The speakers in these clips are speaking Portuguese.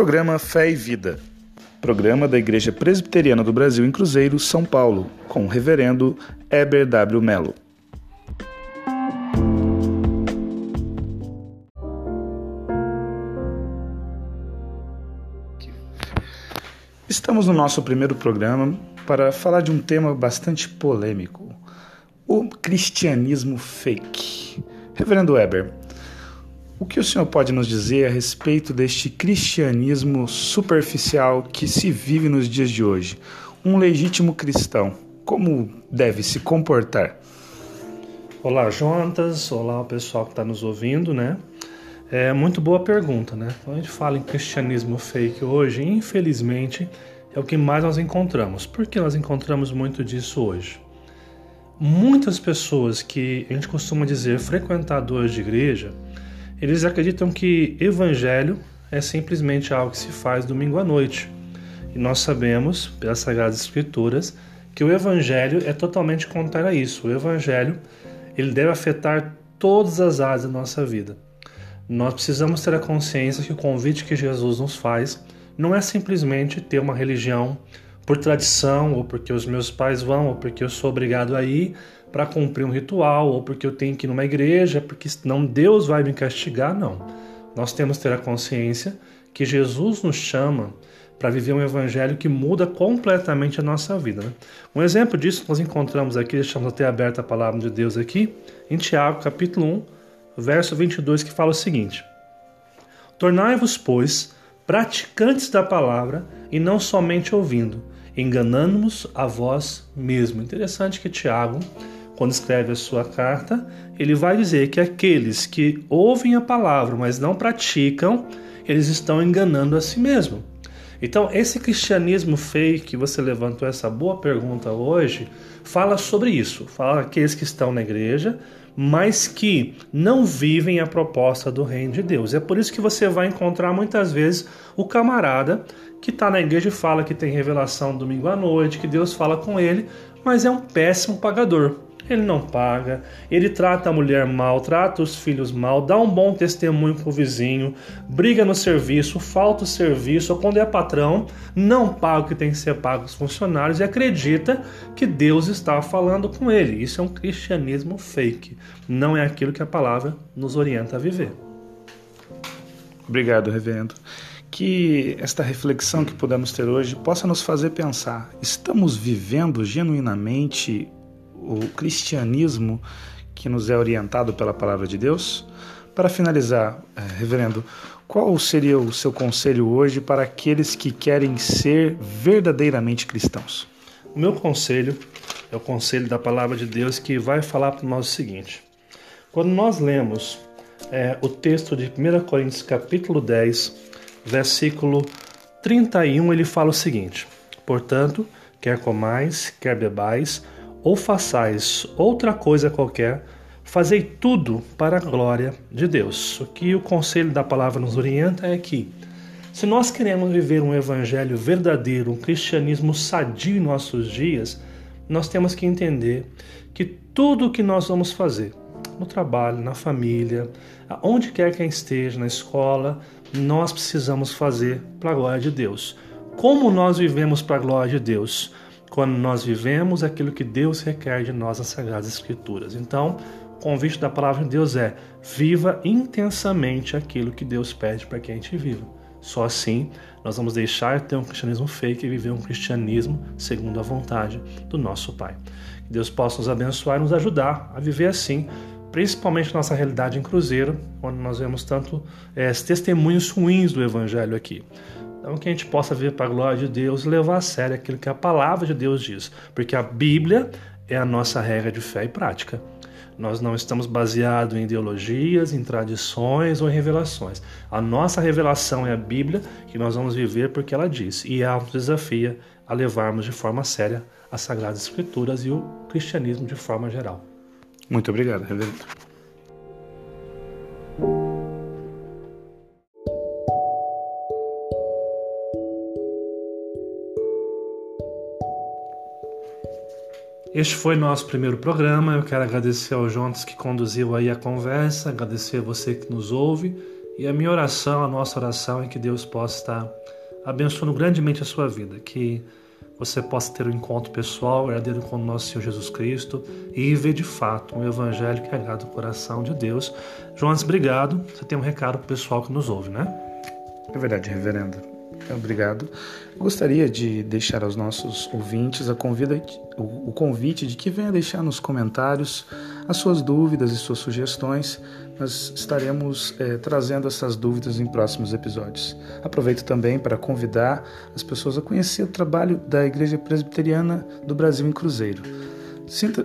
Programa Fé e Vida. Programa da Igreja Presbiteriana do Brasil em Cruzeiro, São Paulo, com o reverendo Eber W. Melo. Estamos no nosso primeiro programa para falar de um tema bastante polêmico: o cristianismo fake. Reverendo Weber, o que o senhor pode nos dizer a respeito deste cristianismo superficial que se vive nos dias de hoje? Um legítimo cristão, como deve se comportar? Olá, Jonatas. Olá, o pessoal que está nos ouvindo, né? É muito boa pergunta, né? Quando a gente fala em cristianismo fake hoje, infelizmente, é o que mais nós encontramos. Por que nós encontramos muito disso hoje? Muitas pessoas que a gente costuma dizer frequentadores de igreja, eles acreditam que evangelho é simplesmente algo que se faz domingo à noite. E nós sabemos, pelas Sagradas Escrituras, que o evangelho é totalmente contrário a isso. O evangelho, ele deve afetar todas as áreas da nossa vida. Nós precisamos ter a consciência que o convite que Jesus nos faz não é simplesmente ter uma religião por tradição, ou porque os meus pais vão, ou porque eu sou obrigado a ir, para cumprir um ritual ou porque eu tenho que ir numa igreja, porque senão Deus vai me castigar, não. Nós temos que ter a consciência que Jesus nos chama para viver um evangelho que muda completamente a nossa vida. Né? Um exemplo disso nós encontramos aqui, deixamos até aberta a palavra de Deus aqui, em Tiago, capítulo 1, verso 22, que fala o seguinte: Tornai-vos, pois, praticantes da palavra e não somente ouvindo, enganando-nos a vós mesmo. Interessante que Tiago quando escreve a sua carta, ele vai dizer que aqueles que ouvem a palavra, mas não praticam, eles estão enganando a si mesmo. Então, esse cristianismo fake que você levantou essa boa pergunta hoje, fala sobre isso. Fala aqueles que estão na igreja, mas que não vivem a proposta do reino de Deus. É por isso que você vai encontrar muitas vezes o camarada que está na igreja e fala que tem revelação domingo à noite, que Deus fala com ele, mas é um péssimo pagador ele não paga, ele trata a mulher mal, trata os filhos mal, dá um bom testemunho pro vizinho, briga no serviço, falta o serviço, ou quando é patrão, não paga o que tem que ser pago aos funcionários e acredita que Deus está falando com ele. Isso é um cristianismo fake, não é aquilo que a palavra nos orienta a viver. Obrigado, reverendo que esta reflexão que podemos ter hoje possa nos fazer pensar: estamos vivendo genuinamente o cristianismo que nos é orientado pela palavra de Deus? Para finalizar, é, reverendo, qual seria o seu conselho hoje para aqueles que querem ser verdadeiramente cristãos? O meu conselho é o conselho da palavra de Deus que vai falar para nós o seguinte: quando nós lemos é, o texto de 1 Coríntios, capítulo 10, versículo 31, ele fala o seguinte: Portanto, quer comais, quer bebais, ou façais outra coisa qualquer, fazei tudo para a glória de Deus. O que o conselho da palavra nos orienta é que, se nós queremos viver um evangelho verdadeiro, um cristianismo sadio em nossos dias, nós temos que entender que tudo o que nós vamos fazer, no trabalho, na família, aonde quer que esteja, na escola, nós precisamos fazer para a glória de Deus. Como nós vivemos para a glória de Deus? Quando nós vivemos aquilo que Deus requer de nós nas Sagradas Escrituras. Então, o convite da palavra de Deus é: viva intensamente aquilo que Deus pede para que a gente viva. Só assim nós vamos deixar de ter um cristianismo fake e viver um cristianismo segundo a vontade do nosso Pai. Que Deus possa nos abençoar e nos ajudar a viver assim, principalmente nossa realidade em Cruzeiro, onde nós vemos tanto é, testemunhos ruins do Evangelho aqui. Então, que a gente possa ver para a glória de Deus e levar a sério aquilo que a palavra de Deus diz, porque a Bíblia é a nossa regra de fé e prática. Nós não estamos baseados em ideologias, em tradições ou em revelações. A nossa revelação é a Bíblia, que nós vamos viver porque ela diz, e ela nos desafia a levarmos de forma séria as Sagradas Escrituras e o cristianismo de forma geral. Muito obrigado, reverendo. Este foi nosso primeiro programa. Eu quero agradecer ao Jonas que conduziu aí a conversa, agradecer a você que nos ouve E a minha oração, a nossa oração é que Deus possa estar abençoando grandemente a sua vida, que você possa ter um encontro pessoal, verdadeiro com o nosso Senhor Jesus Cristo e ver de fato um evangelho que agrada o coração de Deus. Jonas, obrigado. Você tem um recado para o pessoal que nos ouve, né? É verdade, reverendo. Obrigado. Gostaria de deixar aos nossos ouvintes convida, o convite de que venha deixar nos comentários as suas dúvidas e suas sugestões. Nós estaremos é, trazendo essas dúvidas em próximos episódios. Aproveito também para convidar as pessoas a conhecer o trabalho da Igreja Presbiteriana do Brasil em Cruzeiro.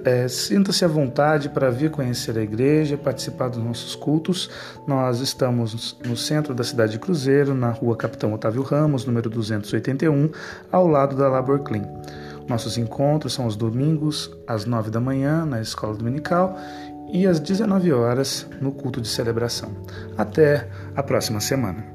É, sinta-se à vontade para vir conhecer a igreja, participar dos nossos cultos. Nós estamos no centro da cidade de Cruzeiro, na rua Capitão Otávio Ramos, número 281, ao lado da Labor Clean. Nossos encontros são os domingos, às 9 da manhã, na escola dominical, e às 19 horas, no culto de celebração. Até a próxima semana.